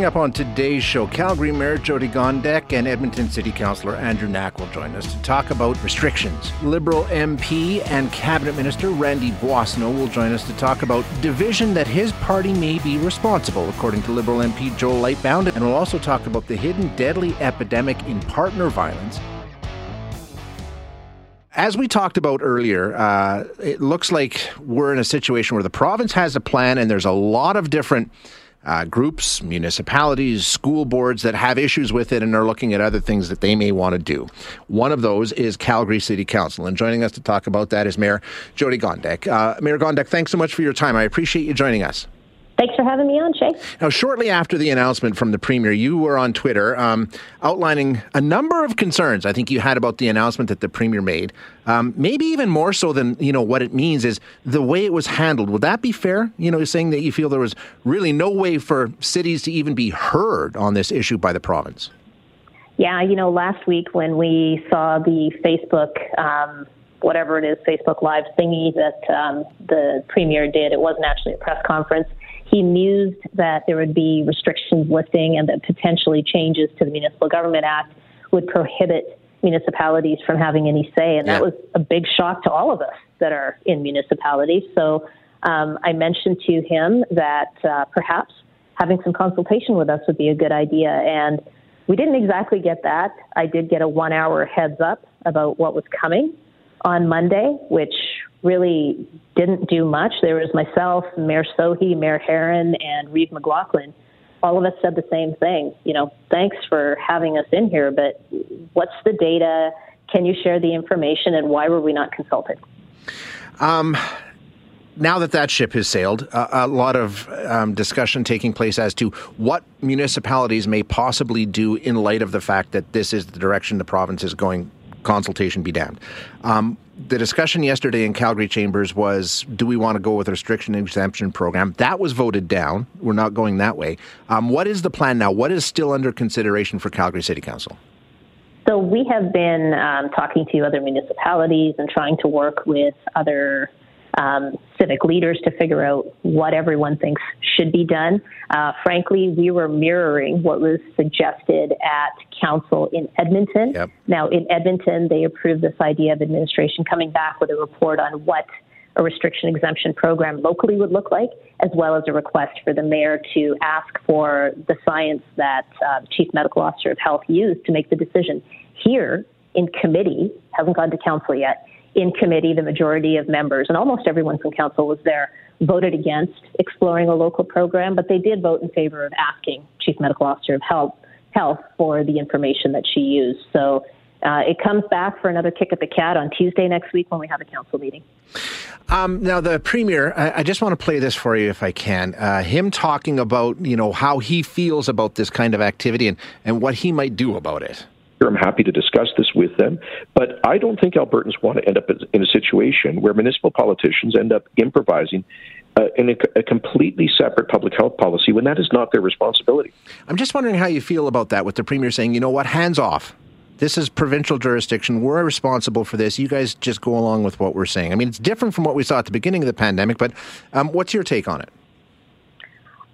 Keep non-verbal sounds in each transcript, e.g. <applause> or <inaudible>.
Coming up on today's show, Calgary Mayor Jyoti Gondek and Edmonton City Councillor Andrew Knack will join us to talk about restrictions. Liberal MP and Cabinet Minister Randy Boissonnault will join us to talk about division that his party may be responsible, according to Liberal MP Joel Lightbound. And we'll also talk about the hidden deadly epidemic in partner violence as we talked about earlier, uh, it looks like we're in a situation where the province has a plan and there's a lot of different uh, groups, municipalities, school boards that have issues with it and are looking at other things that they may want to do. One of those is Calgary City Council. And joining us to talk about that is Mayor Jyoti Gondek. Uh, Mayor Gondek, thanks so much for your time. I appreciate you joining us. Thanks for having me on, Shay. Now, shortly after the announcement from the Premier, you were on Twitter um, outlining a number of concerns I think you had about the announcement that the Premier made. Um, maybe even more so than you know what it means is the way it was handled. Would that be fair? You know, saying that you feel there was really no way for cities to even be heard on this issue by the province. Yeah, you know, last week when we saw the Facebook. Um, whatever it is, Facebook Live thingy that um, the premier did. It wasn't actually a press conference he mused that there would be restrictions lifting and that potentially changes to the Municipal Government Act would prohibit municipalities from having any say. And yeah. that was a big shock to all of us that are in municipalities. So um, I mentioned to him that uh, perhaps having some consultation with us would be a good idea. And we didn't exactly get that. I did get a one hour heads up about what was coming on Monday, which really didn't do much. There was myself, Mayor Sohi, Mayor Heron, and Reeve McLauchlin. All of us said the same thing. You know, thanks for having us in here, but what's the data? Can you share the information, and why were we not consulted? Um, now that that ship has sailed, a lot of um, discussion taking place as to what municipalities may possibly do in light of the fact that this is the direction the province is going consultation be damned. Um, the discussion yesterday in Calgary Chambers was do we want to go with a restriction exemption program? That was voted down. We're not going that way. Um, what is the plan now? What is still under consideration for Calgary City Council? So we have been um, talking to other municipalities and trying to work with other um, civic leaders to figure out what everyone thinks should be done. Uh, frankly, we were mirroring what was suggested at council in Edmonton. Yep. Now, in Edmonton, they approved this idea of administration coming back with a report on what a restriction exemption program locally would look like, as well as a request for the mayor to ask for the science that uh, Chief Medical Officer of Health used to make the decision. Here in committee, hasn't gone to council yet, in committee, the majority of members, and almost everyone from council was there, voted against exploring a local program, but they did vote in favor of asking Chief Medical Officer of Health, Health for the information that she used. So uh, it comes back for another kick at the cat on Tuesday next week when we have a council meeting. Um, now, the premier, I, I, just want to play this for you if I can. Uh, him talking about you know how he feels about this kind of activity and, and what he might do about it. I'm happy to discuss this with them. But I don't think Albertans want to end up in a situation where municipal politicians end up improvising uh, in a, a, completely separate public health policy when that is not their responsibility. I'm just wondering how you feel about that with the Premier saying, you know what, hands off. This is provincial jurisdiction. We're responsible for this. You guys just go along with what we're saying. I mean, it's different from what we saw at the beginning of the pandemic, but um, what's your take on it?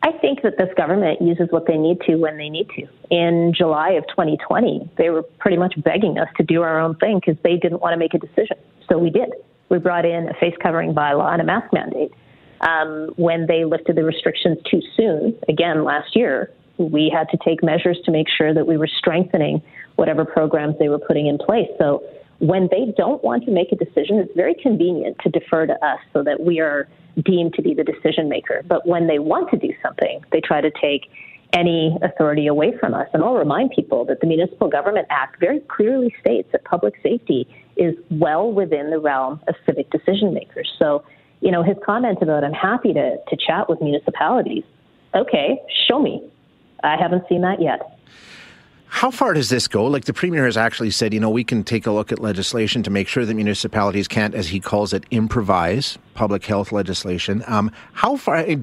I think that this government uses what they need to when they need to. In July of 2020, they were pretty much begging us to do our own thing because they didn't want to make a decision. So we did. We brought in a face covering bylaw and a mask mandate. Um, when they lifted the restrictions too soon, again last year, we had to take measures to make sure that we were strengthening whatever programs they were putting in place. So when they don't want to make a decision, it's very convenient to defer to us so that we are deemed to be the decision maker. But when they want to do something, they try to take any authority away from us. And I'll remind people that the Municipal Government Act very clearly states that public safety is well within the realm of civic decision makers. So, you know, his comment about I'm happy to, to chat with municipalities. Okay, show me. I haven't seen that yet. How far does this go? Like the premier has actually said, you know, we can take a look at legislation to make sure that municipalities can't, as he calls it, improvise public health legislation. Um, how far? Eh,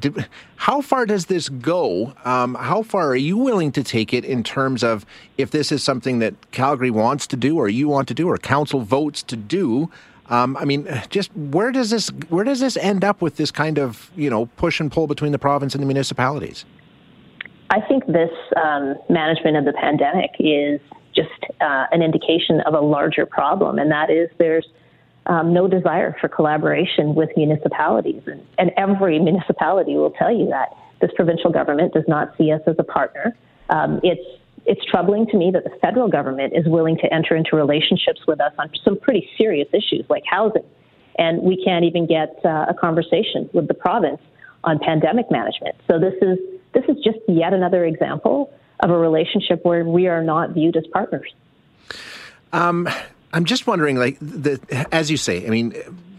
how far does this go? Um, how far are you willing to take it in terms of if this is something that Calgary wants to do, or you want to do, or council votes to do? Um, I mean, just where does this where does this end up with this kind of you know push and pull between the province and the municipalities? I think this um, management of the pandemic is just uh, an indication of a larger problem, and that is there's um, no desire for collaboration with municipalities. And, and every municipality will tell you that this provincial government does not see us as a partner. Um, it's it's troubling to me that the federal government is willing to enter into relationships with us on some pretty serious issues like housing, and we can't even get uh, a conversation with the province on pandemic management. So this is this is just yet another example of a relationship where we are not viewed as partners. Um, I'm just wondering, like, the, as you say, I mean,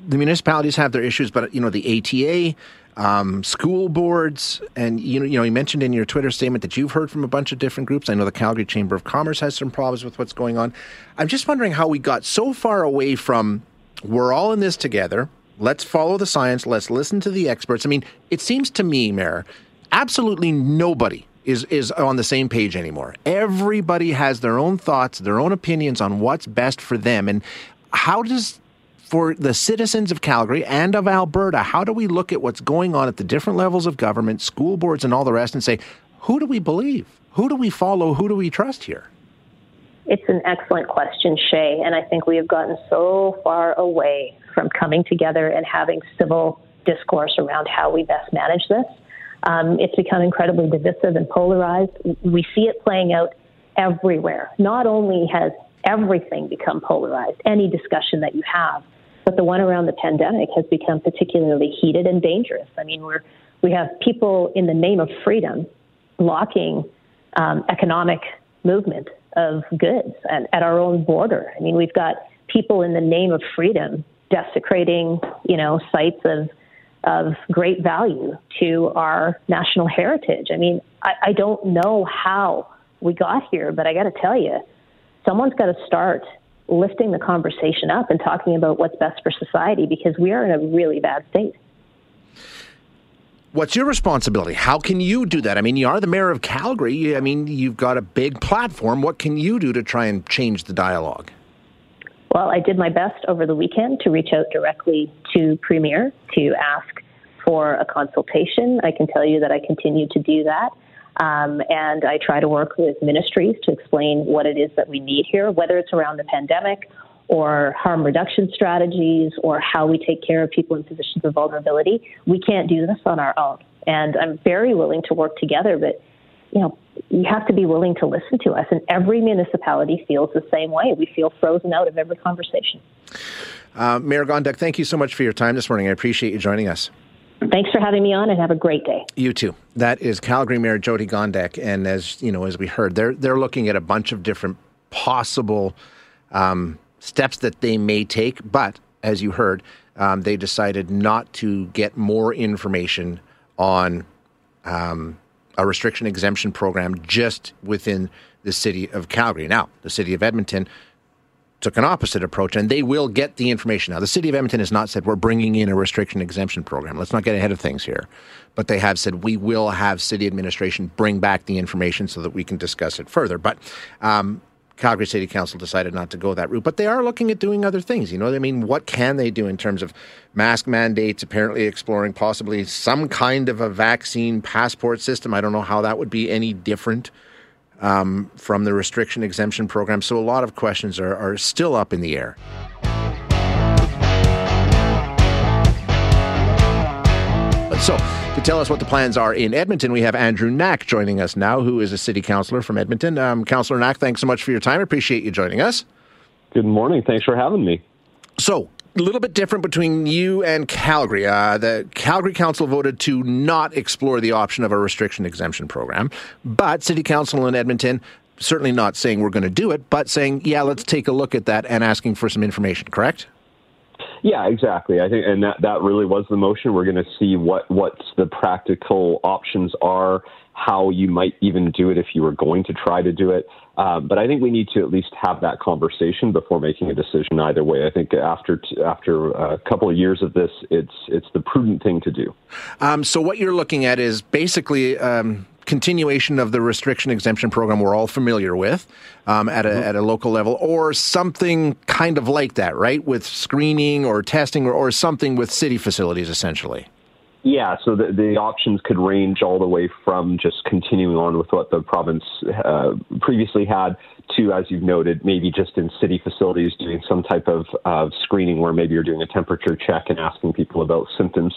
the municipalities have their issues, but you know, the ATA, um, school boards, and you know, you know, you mentioned in your Twitter statement that you've heard from a bunch of different groups. I know the Calgary Chamber of Commerce has some problems with what's going on. I'm just wondering how we got so far away from we're all in this together. Let's follow the science. Let's listen to the experts. I mean, it seems to me, Mayor, absolutely nobody is is on the same page anymore. Everybody has their own thoughts, their own opinions on what's best for them. And how does for the citizens of Calgary and of Alberta, how do we look at what's going on at the different levels of government, school boards and all the rest and say, who do we believe? Who do we follow? Who do we trust here? It's an excellent question, Shay, and I think we have gotten so far away from coming together and having civil discourse around how we best manage this um, it's become incredibly divisive and polarized. We see it playing out everywhere. Not only has everything become polarized, any discussion that you have, but the one around the pandemic has become particularly heated and dangerous. I mean, we're we have people in the name of freedom blocking um, economic movement of goods and at our own border. I mean, we've got people in the name of freedom desecrating, you know, sites of of great value to our national heritage. I mean, I, I don't know how we got here, but I got to tell you, someone's got to start lifting the conversation up and talking about what's best for society because we are in a really bad state. What's your responsibility? How can you do that? I mean, you are the mayor of Calgary. I mean, you've got a big platform. What can you do to try and change the dialogue? Well, I did my best over the weekend to reach out directly to Premier to ask for a consultation. I can tell you that I continue to do that. Um, and I try to work with ministries to explain what it is that we need here, whether it's around the pandemic or harm reduction strategies or how we take care of people in positions of vulnerability. We can't do this on our own. And I'm very willing to work together, but you know, you have to be willing to listen to us. And every municipality feels the same way. We feel frozen out of every conversation. Uh, Mayor Gondek, thank you so much for your time this morning. I appreciate you joining us. Thanks for having me on, and have a great day. You too. That is Calgary Mayor Jyoti Gondek, and as you know, as we heard, they're they're looking at a bunch of different possible um, steps that they may take. But as you heard, um, they decided not to get more information on um, a restriction exemption program just within the city of Calgary. Now, the city of Edmonton took an opposite approach, and they will get the information. Now, the city of Edmonton has not said we're bringing in a restriction exemption program. Let's not get ahead of things here. But they have said we will have city administration bring back the information so that we can discuss it further. But um, Calgary City Council decided not to go that route, but they are looking at doing other things. You know, what I mean, what can they do in terms of mask mandates? Apparently, exploring possibly some kind of a vaccine passport system. I don't know how that would be any different um, from the restriction exemption program. So, a lot of questions are, are still up in the air. So, to tell us what the plans are in Edmonton, we have Andrew Knack joining us now, who is a city councillor from Edmonton. Um, councillor Knack, thanks so much for your time. Appreciate you joining us. Good morning. Thanks for having me. So, a little bit different between you and Calgary. Uh, the Calgary Council voted to not explore the option of a restriction exemption program, but City Council in Edmonton certainly not saying we're going to do it, but saying, yeah, let's take a look at that and asking for some information, correct? Yeah, exactly. I think, and that that really was the motion. We're going to see what what the practical options are, how you might even do it if you were going to try to do it. Um, but I think we need to at least have that conversation before making a decision. Either way, I think after t- after a couple of years of this, it's it's the prudent thing to do. Um, so what you're looking at is basically. Um continuation of the restriction exemption program we're all familiar with um, at, a, mm-hmm. at a local level, or something kind of like that, right? With screening or testing or, or something with city facilities, essentially. Yeah, so the, the options could range all the way from just continuing on with what the province uh, previously had to, as you've noted, maybe just in city facilities doing some type of uh, screening where maybe you're doing a temperature check and asking people about symptoms.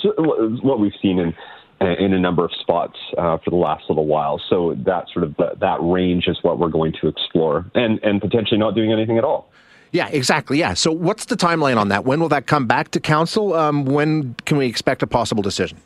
What we've seen in in a number of spots uh, for the last little while. So that sort of that range is what we're going to explore, and and potentially not doing anything at all. Yeah, exactly. Yeah. So, what's the timeline on that? When will that come back to council? Um, when can we expect a possible decision?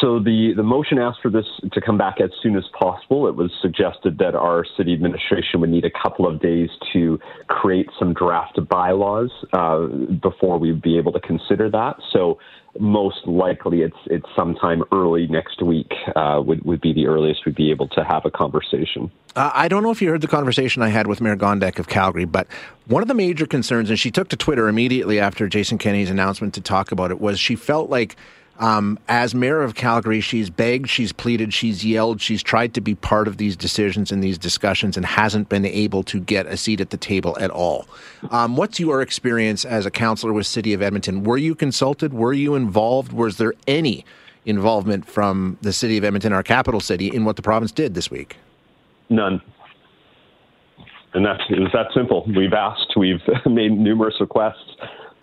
So the, the motion asked for this to come back as soon as possible. It was suggested that our city administration would need a couple of days to create some draft bylaws uh, before we'd be able to consider that. So most likely it's it's sometime early next week uh, would would be the earliest we'd be able to have a conversation. Uh, I don't know if you heard the conversation I had with Mayor Gondek of Calgary, but one of the major concerns, and she took to Twitter immediately after Jason Kenney's announcement to talk about it, was she felt like um, as mayor of Calgary, she's begged, she's pleaded, she's yelled, she's tried to be part of these decisions and these discussions and hasn't been able to get a seat at the table at all. Um, what's your experience as a councillor with City of Edmonton? Were you consulted? Were you involved? Was there any involvement from the City of Edmonton, our capital city, in what the province did this week? None. And that's it was that simple. We've asked, we've <laughs> made numerous requests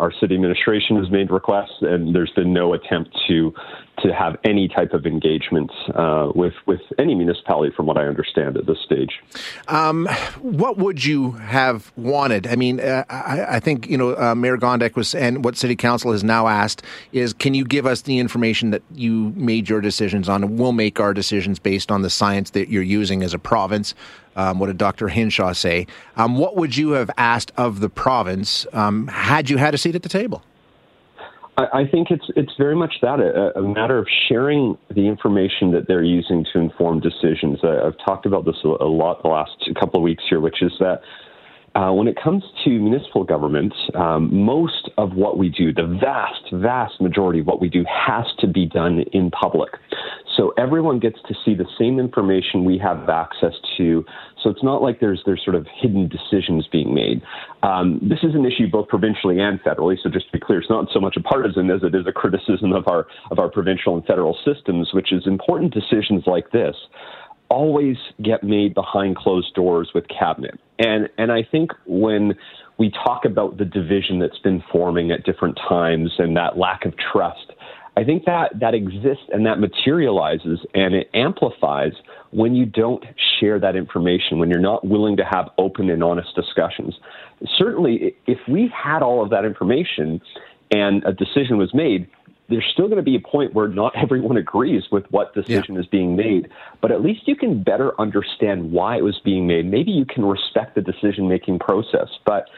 our city administration has made requests, and there's been no attempt to to have any type of engagement uh, with with any municipality, from what I understand at this stage. Um, what would you have wanted? I mean, uh, I, I, think you know uh, Mayor Gondek was, and what City Council has now asked is, can you give us the information that you made your decisions on, and we'll make our decisions based on the science that you're using as a province. Um, what did Dr. Hinshaw say? Um, what would you have asked of the province um, had you had a seat at the table? I, think it's it's very much that a, a, matter of sharing the information that they're using to inform decisions. I, have talked about this a, a lot the last couple of weeks here, which is that uh, when it comes to municipal government, um, most of what we do, the vast, vast majority of what we do, has to be done in public. So everyone gets to see the same information we have access to. So it's not like there's there's sort of hidden decisions being made. Um, this is an issue both provincially and federally. So just to be clear, it's not so much a partisan as it is a criticism of our of our provincial and federal systems, which is important decisions like this always get made behind closed doors with cabinet. And and I think when we talk about the division that's been forming at different times and that lack of trust, I think that that exists and that materializes and it amplifies when you don't share that information, when you're not willing to have open and honest discussions. Certainly, if we had all of that information and a decision was made, there's still going to be a point where not <laughs> everyone agrees with what decision yeah. is being made, but at least you can better understand why it was being made. Maybe you can respect the decision making process. But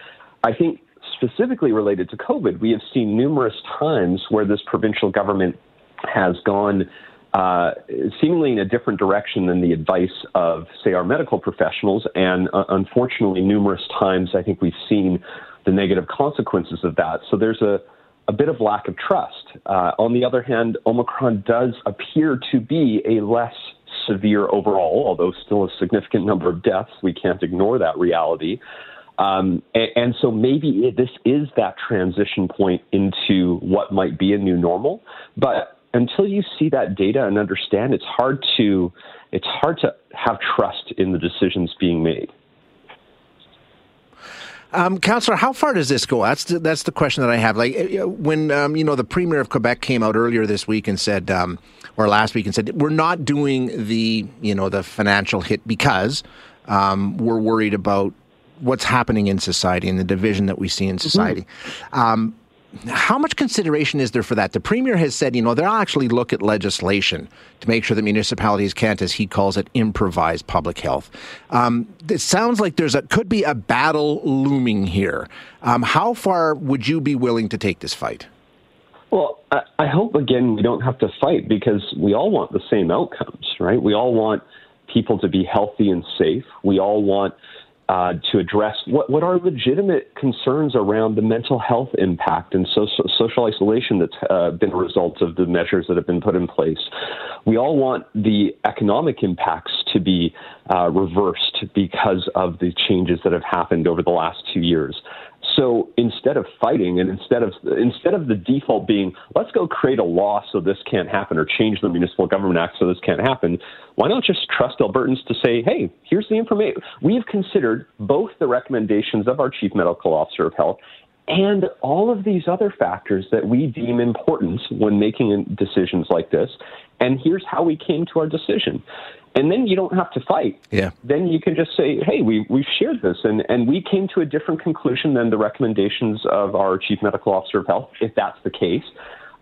I think specifically related to COVID, we have seen numerous times where this provincial government has gone uh, seemingly in a different direction than the advice of, say, our medical professionals. And uh, unfortunately, numerous times I think we've seen the negative consequences of that. So there's a a bit of lack of trust. Uh, on the other hand, Omicron does appear to be a less severe overall, although still a significant number of deaths. We can't ignore that reality. Um, and, and, so maybe it, this is that transition point into what might be a new normal. But until you see that data and understand, it's hard to it's hard to have trust in the decisions being made. Um, Councillor, how far does this go? That's the, that's the question that I have. Like uh, uh, when um, you know the Premier of Quebec came out earlier this week and said, um, or last week and said, we're not doing the you know the financial hit because um, we're worried about what's happening in society and the division that we see in society. Mm-hmm. Um, how much consideration is there for that? The premier has said, you know, they'll actually look at legislation to make sure that municipalities can't, as he calls it, improvise public health. Um, it sounds like there's a could be a battle looming here. Um, how far would you be willing to take this fight? Well, I, I hope again we don't have to fight because we all want the same outcomes, right? We all want people to be healthy and safe. We all want uh, to address what, what are legitimate concerns around the mental health impact and so, social isolation that's uh, been a result of the measures that have been put in place. We all want the economic impacts to be uh, reversed because of the changes that have happened over the last two years. So instead of fighting and instead of instead of the default being let's go create a law so this can't happen or change the Municipal Government Act so this can't happen, why not just trust Albertans to say, hey, here's the information. We have considered both the recommendations of our Chief Medical Officer of Health and all of these other factors that we deem important when making decisions like this. And here's how we came to our decision. And then you don't have to fight. Yeah. Then you can just say, hey, we, we've shared this, and, and we came to a different conclusion than the recommendations of our Chief Medical Officer of Health, if that's the case.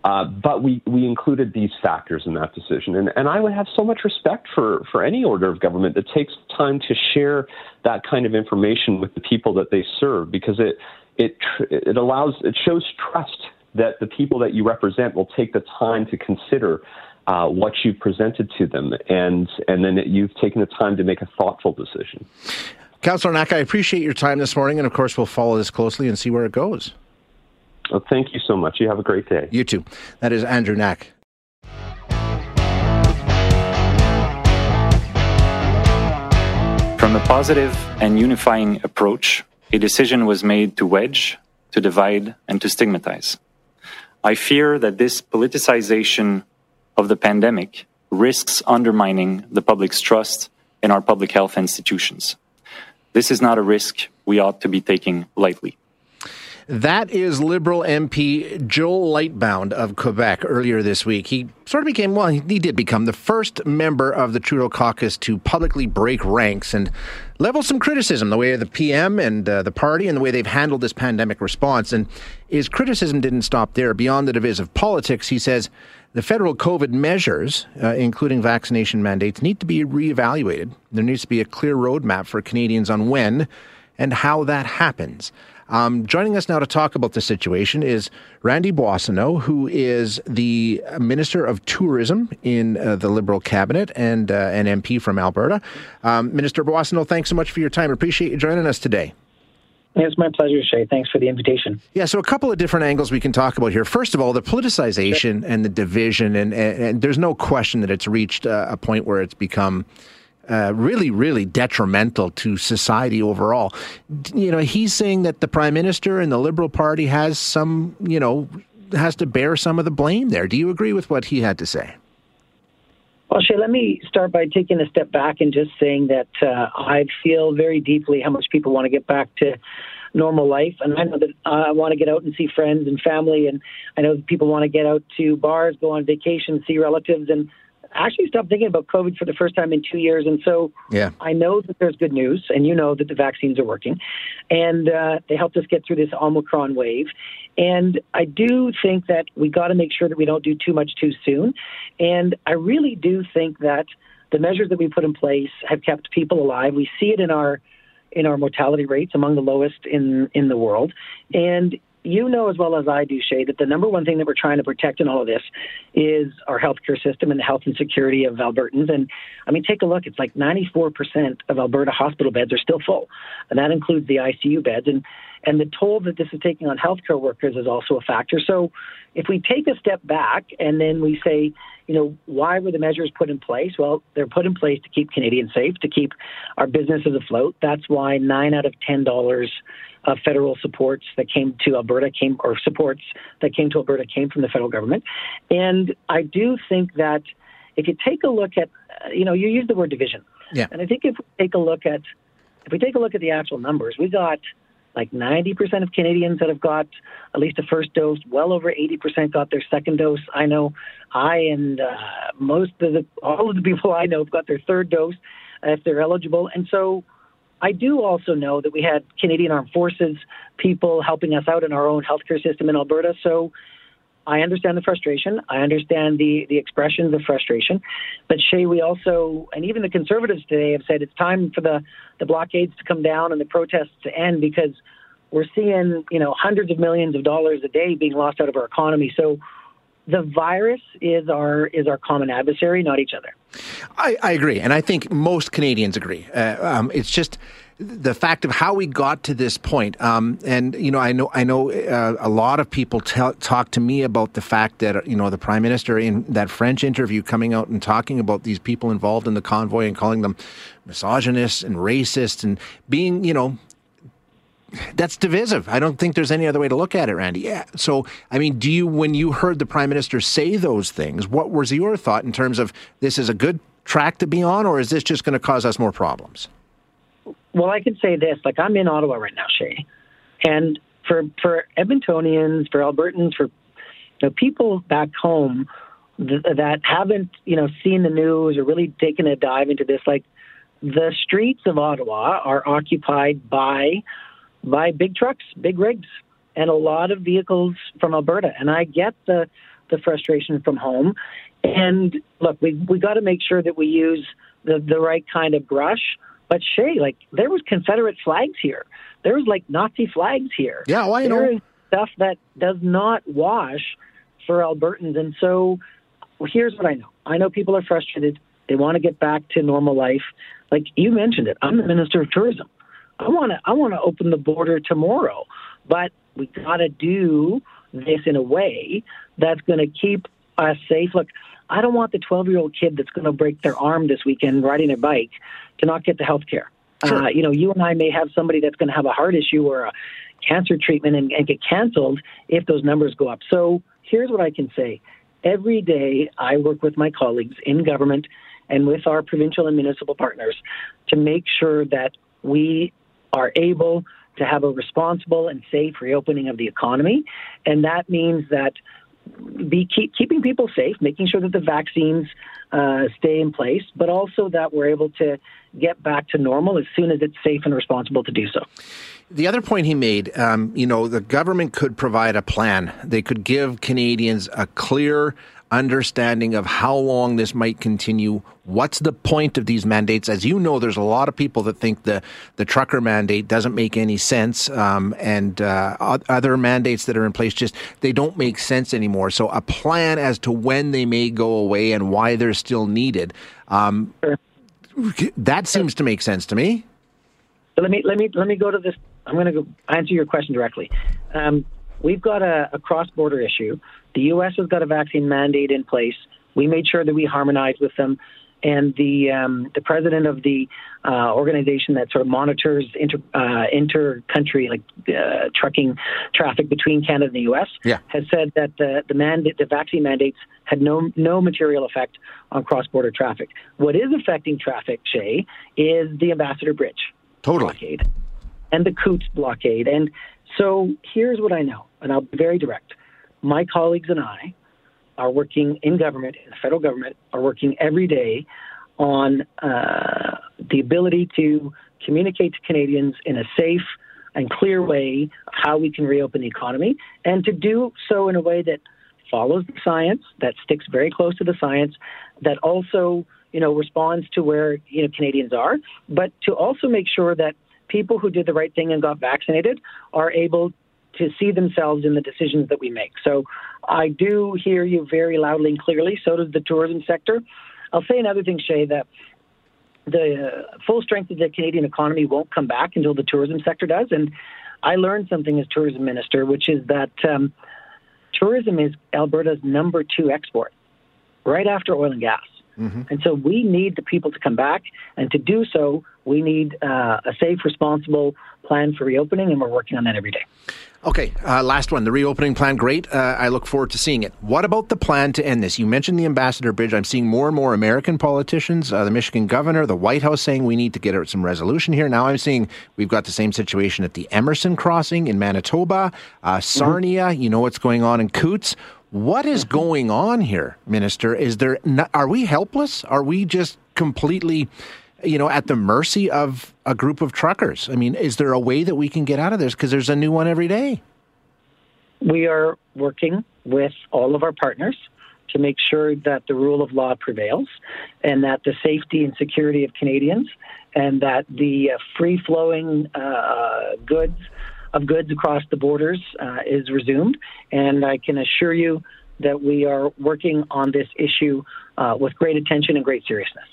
Uh, but we, we included these factors in that decision. And, and I would have so much respect for, for any order of government that takes time to share that kind of information with the people that they serve because it, it, it allows, it shows trust that the people that you represent will take the time to consider uh, what you've presented to them, and and then you've taken the time to make a thoughtful decision. Councillor Knack, I appreciate your time this morning, and of course, we'll follow this closely and see where it goes. Well, thank you so much. You have a great day. You too. That is Andrew Knack. From a positive and unifying approach, a decision was made to wedge, to divide, and to stigmatize. I fear that this politicization of the pandemic risks undermining the public's trust in our public health institutions. This is not a risk we ought to be taking lightly. That is Liberal MP Joel Lightbound of Quebec earlier this week. He sort of became, well, he did become the first member of the Trudeau caucus to publicly break ranks and level some criticism the way of the PM and uh, the party and the way they've handled this pandemic response. And his criticism didn't stop there. Beyond the divisive politics, he says the federal COVID measures, uh, including vaccination mandates, need to be reevaluated. There needs to be a clear roadmap for Canadians on when and how that happens. Um, joining us now to talk about the situation is Randy Boissonnault, who is the Minister of Tourism in uh, the Liberal cabinet and uh, an MP from Alberta. Um, Minister Boissonnault, thanks so much for your time. Appreciate you joining us today. It's my pleasure, Shay. Thanks for the invitation. Yeah, so a couple of different angles we can talk about here. First of all, the politicization sure. and the division, and, and, and, there's no question that it's reached uh, a point where it's become uh, really, really detrimental to society overall. You know, he's saying that the prime minister and the Liberal Party has some, you know, has to bear some of the blame there. Do you agree with what he had to say? Well, Shay, let me start by taking a step back and just saying that uh, I feel very deeply how much people want to get back to normal life. And I know that I want to get out and see friends and family. And I know that people want to get out to bars, go on vacation, see relatives. And actually stopped thinking about COVID for the first time in two years. And so yeah. I know that there's good news, and you know that the vaccines are working, and uh, they helped us get through this Omicron wave. And I do think that we got to make sure that we don't do too much too soon. And I really do think that the measures that we put in place have kept people alive. We see it in our in our mortality rates among the lowest in in the world. And you know as well as I do, Shay, that the number one thing that we're trying to protect in all of this is our healthcare system and the health and security of Albertans. And I mean, take a look. It's like 94% of Alberta hospital beds are still full, and that includes the ICU beds. And and the toll that this is taking on healthcare workers is also a factor. So, if we take a step back and then we say, you know, why were the measures put in place? Well, they're put in place to keep Canadians safe, to keep our businesses afloat. That's why nine out of ten dollars of federal supports that came to Alberta came, or supports that came to Alberta came from the federal government. And I do think that if you take a look at, you know, you use the word division, yeah. and I think if we take a look at, if we take a look at the actual numbers, we got like 90% of Canadians that have got at least a first dose. Well over 80% got their second dose. I know I and uh, most of the all of the people I know have got their third dose if they're eligible. And so I do also know that we had Canadian Armed Forces people helping us out in our own healthcare system in Alberta. So I understand the frustration. I understand the, the expressions of frustration. But Shay, we also, and even the conservatives today have said it's time for the, the blockades to come down and the protests to end because we're seeing, you know, hundreds of millions of dollars a day being lost out of our economy. So the virus is our is our common adversary, not each other. I, I agree, and I think most Canadians agree. Uh, um, it's just the fact of how we got to this point. Um, and you know, I know, I know, uh, a lot of people talk to me about the fact that you know the prime minister in that French interview coming out and talking about these people involved in the convoy and calling them misogynists and racists and being, you know, That's divisive. I don't think there's any other way to look at it, Randy. Yeah. So, I mean, do you, when you heard the prime minister say those things, what was your thought in terms of this is a good track to be on, or is this just going to cause us more problems? Well, I can say this: like I'm in Ottawa right now, Shay, and for for Edmontonians, for Albertans, for you know, people back home th- that haven't you know seen the news or really taken a dive into this, like the streets of Ottawa are occupied by by big trucks, big rigs, and a lot of vehicles from Alberta. And I get the the frustration from home. And look, we we got to make sure that we use the the right kind of brush. But Shay, like there was Confederate flags here. There was like Nazi flags here. Yeah, well, I there know. is stuff that does not wash for Albertans. And so well, here's what I know. I know people are frustrated. They want to get back to normal life. Like you mentioned it, I'm the minister of tourism. I want to I want to open the border tomorrow, but we got to do this in a way that's going to keep us safe. Look, I don't want the 12 year old kid that's going to break their arm this weekend riding a bike to not get the health care. Sure. Uh, you know, you and I may have somebody that's going to have a heart issue or a cancer treatment and, and get canceled if those numbers go up. So here's what I can say. Every day I work with my colleagues in government and with our provincial and municipal partners to make sure that we are able to have a responsible and safe reopening of the economy. And that means that be keep, keeping people safe, making sure that the vaccines uh, stay in place, but also that we're able to get back to normal as soon as it's safe and responsible to do so. The other point he made, um, you know, the government could provide a plan. They could give Canadians a clear understanding of how long this might continue. What's the point of these mandates? As you know, there's a lot of people that think the, the trucker mandate doesn't make any sense, um, and uh, other mandates that are in place just they don't make sense anymore. So a plan as to when they may go away and why they're still needed. Um. That seems to make sense to me. So let me let me let me go to this. I'm going to go answer your question directly. Um, we've got a, a cross-border issue. The U.S. has got a vaccine mandate in place. We made sure that we harmonized with them, and the um, the president of the uh, organization that sort of monitors inter uh, inter-country like uh, trucking traffic between Canada and the U.S. Yeah. has said that the the mandate the vaccine mandates had no no material effect on cross-border traffic. What is affecting traffic, Shay, is the Ambassador Bridge Totally. blockade and the Coots blockade. And so here's what I know, and I'll be very direct. My colleagues and I are working in government, in the federal government, are working every day on uh, the ability to communicate to Canadians in a safe and clear way how we can reopen the economy, and to do so in a way that follows the science, that sticks very close to the science, that also you know responds to where you know Canadians are, but to also make sure that people who did the right thing and got vaccinated are able to see themselves in the decisions that we make. So I do hear you very loudly and clearly. So does the tourism sector. I'll say another thing, Shay, that the full strength of the Canadian economy won't come back until the tourism sector does. And I learned something as tourism minister, which is that um, tourism is Alberta's number two export, right after oil and gas. Mm-hmm. And so we need the people to come back, and to do so, we need uh, a safe, responsible plan for reopening, and we're working on that every day. Okay, uh, last one. The reopening plan, great. Uh, I look forward to seeing it. What about the plan to end this? You mentioned the Ambassador Bridge. I'm seeing more and more American politicians, uh, the Michigan governor, the White House saying we need to get some resolution here. Now I'm seeing we've got the same situation at the Emerson Crossing in Manitoba, uh, Sarnia. Mm-hmm. You know what's going on in Coots. What is going on here, Minister? Is there? Not, are we helpless? Are we just completely? You know, at the mercy of a group of truckers? I mean, is there a way that we can get out of this? Because there's a new one every day. We are working with all of our partners to make sure that the rule of law prevails and that the safety and security of Canadians and that the uh, free flowing uh, goods of goods across the borders uh, is resumed. And I can assure you that we are working on this issue uh, with great attention and great seriousness.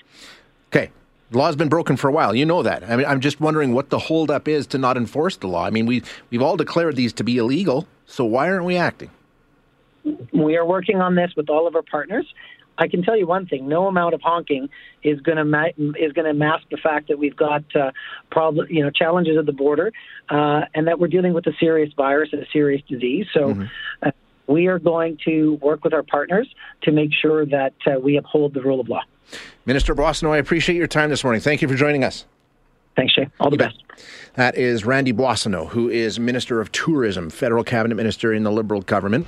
Okay, the law's been broken for a while. You know that. I mean, I'm just wondering what the holdup is to not enforce the law. I mean, we we've all declared these to be illegal, so why aren't we acting? We are working on this with all of our partners. I can tell you one thing: no amount of honking is going to ma- is going to mask the fact that we've got uh, problem, you know, challenges at the border, uh, and that we're dealing with a serious virus and a serious disease. So. Mm-hmm. Uh, we are going to work with our partners to make sure that uh, we uphold the rule of law. Minister Boissonnault, I appreciate your time this morning. Thank you for joining us. Thanks, Shay. All the best. That is Randy Boissonnault, who is Minister of Tourism, federal cabinet minister in the Liberal government.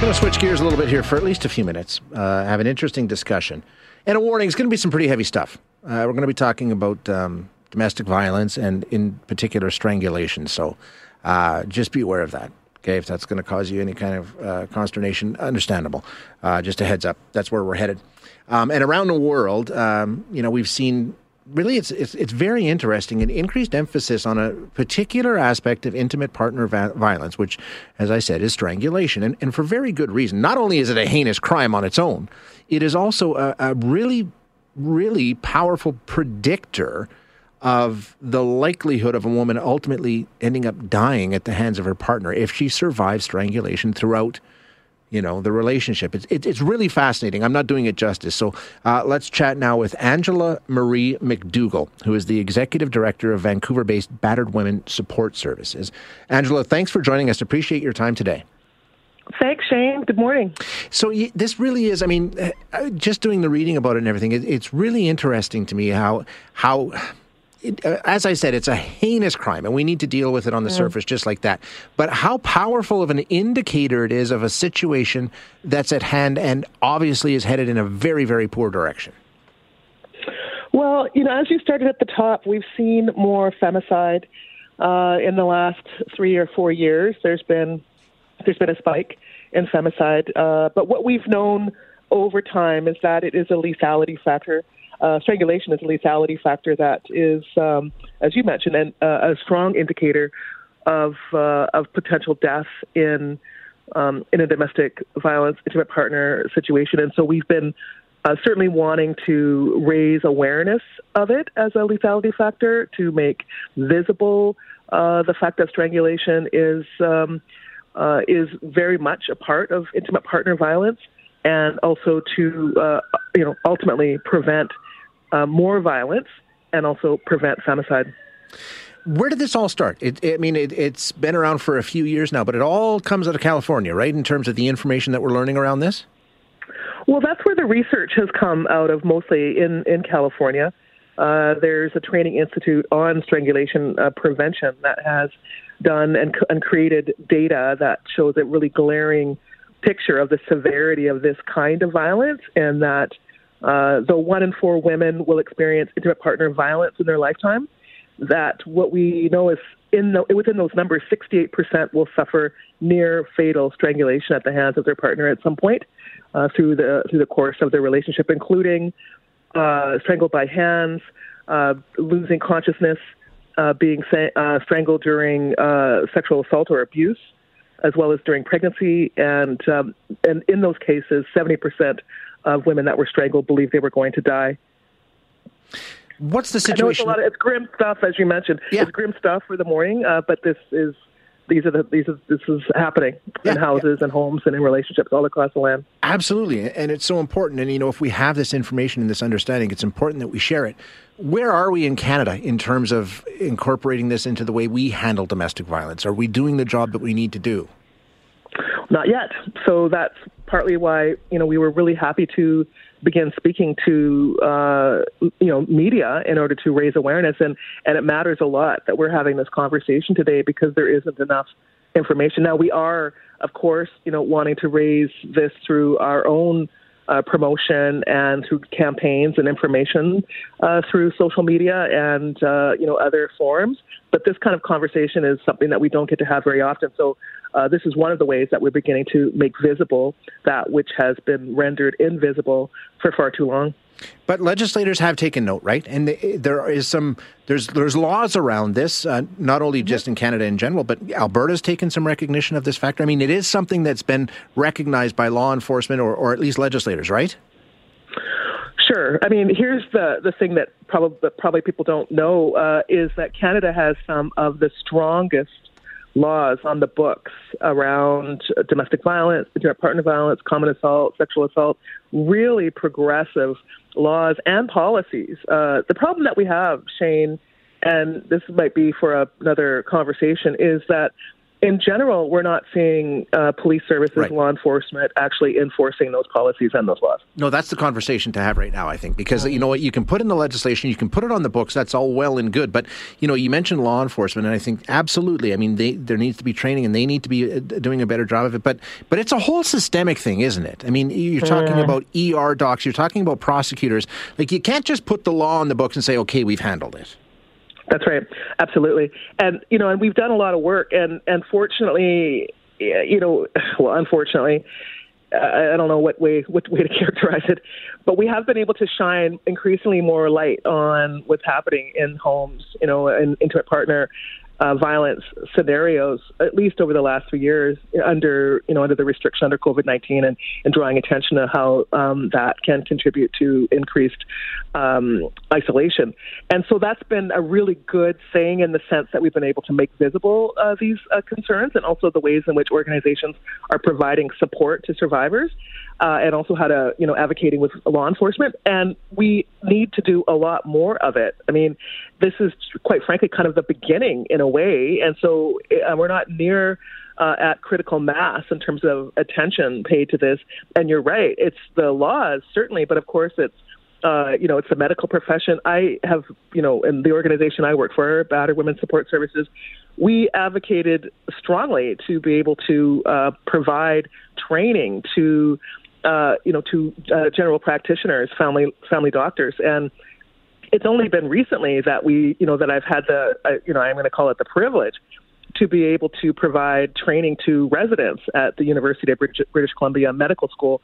I'm going to switch gears a little bit here for at least a few minutes. Uh, have an interesting discussion. And a warning, it's going to be some pretty heavy stuff. Uh, we're going to be talking about um, domestic violence and, in particular, strangulation. So uh, just be aware of that. Okay, if that's going to cause you any kind of uh, consternation, understandable. Uh, just a heads up, that's where we're headed. Um, and around the world, um, you know, we've seen really it's, it's, it's very interesting an increased emphasis on a particular aspect of intimate partner va- violence which as i said is strangulation and, and for very good reason not only is it a heinous crime on its own it is also a, a really really powerful predictor of the likelihood of a woman ultimately ending up dying at the hands of her partner if she survives strangulation throughout you know the relationship. It's it, it's really fascinating. I'm not doing it justice. So uh, let's chat now with Angela Marie McDougall, who is the executive director of Vancouver-based Battered Women Support Services. Angela, thanks for joining us. Appreciate your time today. Thanks, Shane. Good morning. So this really is. I mean, uh, just doing the reading about it and everything. It, it's really interesting to me how how it, uh, as I said, it's a heinous crime, and we need to deal with it on the surface just like that. But how powerful of an indicator it is of a situation that's at hand and obviously is headed in a very, very poor direction. Well, you know, as you started at the top, we've seen more femicide uh, in the last three or four years. There's been there's been a spike in femicide, uh, but what we've known over time is that it is a lethality factor uh, strangulation is a lethality factor that is, um, as you mentioned, an, uh, a strong indicator of uh, of potential death in um, in a domestic violence intimate partner situation. And so we've been uh, certainly wanting to raise awareness of it as a lethality factor to make visible uh, the fact that strangulation is um, uh, is very much a part of intimate partner violence, and also to uh, you know ultimately prevent uh, more violence and also prevent femicide. Where did this all start? It, I mean, it, has been around for a few years now, but it all comes out of California, right? In terms of the information that we're learning around this. Well, that's where the research has come out of, mostly in in California. Uh, there's a training institute on strangulation uh, prevention that has done and, and created data that shows a really glaring picture of the severity of this kind of violence, and that uh, though one in four women will experience intimate partner violence in their lifetime, that what we know is in the, within those numbers, 68% will suffer near fatal strangulation at the hands of their partner at some point uh, through the through the course of their relationship, including uh, strangled by hands, uh, losing consciousness, uh, being uh, strangled during uh, sexual assault or abuse, as well as during pregnancy, and um, and in those cases, 70% of women that were strangled believed they were going to die. What's the situation? it's, a lot of, it's grim stuff, as you mentioned. Yeah. It's grim stuff for the morning, uh, but this is these are the these are, this is happening yeah, in houses yeah. and homes and in relationships all across the land. Absolutely, and it's so important. And you know, if we have this information and this understanding, it's important that we share it. Where are we in Canada in terms of incorporating this into the way we handle domestic violence? Are we doing the job that we need to do? Not yet. So that's partly why you know we were really happy to begin speaking to uh, you know media in order to raise awareness and and it matters a lot that we're having this conversation today because there isn't enough information now we are of course you know wanting to raise this through our own uh, promotion and through campaigns and information uh, through social media and uh, you know other forums. But this kind of conversation is something that we don't get to have very often. So uh, this is one of the ways that we're beginning to make visible that which has been rendered invisible for far too long. But legislators have taken note, right? And there is some there's there's laws around this, uh, not only just in Canada in general, but Alberta's taken some recognition of this factor. I mean, it is something that's been recognized by law enforcement or, or at least legislators, right? Sure. I mean, here's the the thing that probably that probably people don't know uh, is that Canada has some of the strongest laws on the books around domestic violence, partner violence, common assault, sexual assault, really progressive laws and policies. Uh, the problem that we have, Shane, and this might be for a, another conversation, is that in general, we're not seeing uh, police services, right. law enforcement actually enforcing those policies and those laws. No, that's the conversation to have right now, I think, because you know what, you can put in the legislation, you can put it on the books, that's all well and good. But you know, you mentioned law enforcement, and I think absolutely, I mean, they, there needs to be training, and they need to be uh, doing a better job of it. But but it's a whole systemic thing, isn't it? I mean, you're talking mm. about ER docs, you're talking about prosecutors. Like you can't just put the law on the books and say, okay, we've handled it. That's right. Absolutely. And, you know, and we've done a lot of work. And, and fortunately, you know, well, unfortunately, I don't know what way what way to <laughs> characterize it, but we have been able to shine increasingly more light on what's happening in homes, you know, and intimate partner uh, violence scenarios, at least over the last three years, under you know under the restriction under COVID nineteen, and, and drawing attention to how um, that can contribute to increased um, isolation. And so that's been a really good thing in the sense that we've been able to make visible uh, these uh, concerns, and also the ways in which organizations are providing support to survivors uh, and also how to, you know, advocating with law enforcement. And we need to do a lot more of it. I mean, this is quite frankly kind of the beginning in a way. And so uh, we're not near uh, at critical mass in terms of attention paid to this. And you're right, it's the laws, certainly, but of course it's uh, you know, it's the medical profession. I have, you know, in the organization I work for, Battered Women's Support Services, we advocated strongly to be able to uh, provide training to uh, you know, to uh, general practitioners, family family doctors, and it's only been recently that we, you know, that I've had the, uh, you know, I'm going to call it the privilege to be able to provide training to residents at the University of British Columbia Medical School.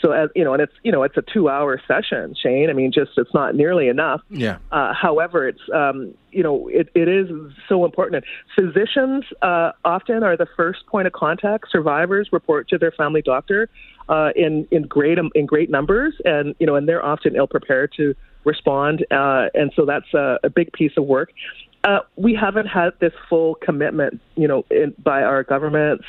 So, as you know, and it's you know it's a two-hour session, Shane. I mean, just it's not nearly enough. Yeah. Uh, however, it's um, you know it, it is so important. Physicians uh, often are the first point of contact. Survivors report to their family doctor uh, in in great in great numbers, and you know, and they're often ill prepared to respond, uh, and so that's a, a big piece of work. Uh, we haven't had this full commitment, you know, in, by our governments,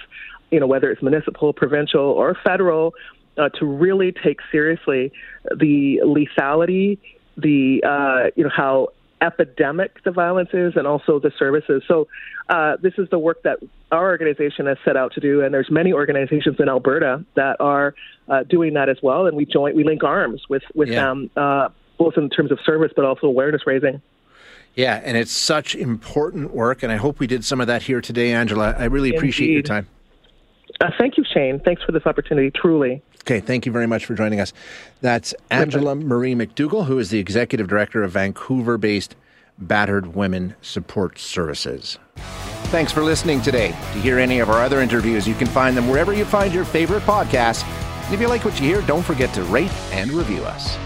you know, whether it's municipal, provincial, or federal, uh, to really take seriously the lethality, the uh, you know how epidemic the violence is, and also the services. So uh, this is the work that our organization has set out to do, and there's many organizations in Alberta that are uh, doing that as well. And we join, we link arms with with yeah. them, uh, both in terms of service, but also awareness raising. Yeah, and it's such important work, and I hope we did some of that here today, Angela. I really appreciate Indeed. your time. Uh, thank you, Shane. Thanks for this opportunity, truly. Okay, thank you very much for joining us. That's Angela Marie McDougall, who is the executive director of Vancouver based Battered Women Support Services. Thanks for listening today. To hear any of our other interviews, you can find them wherever you find your favorite podcasts. And if you like what you hear, don't forget to rate and review us.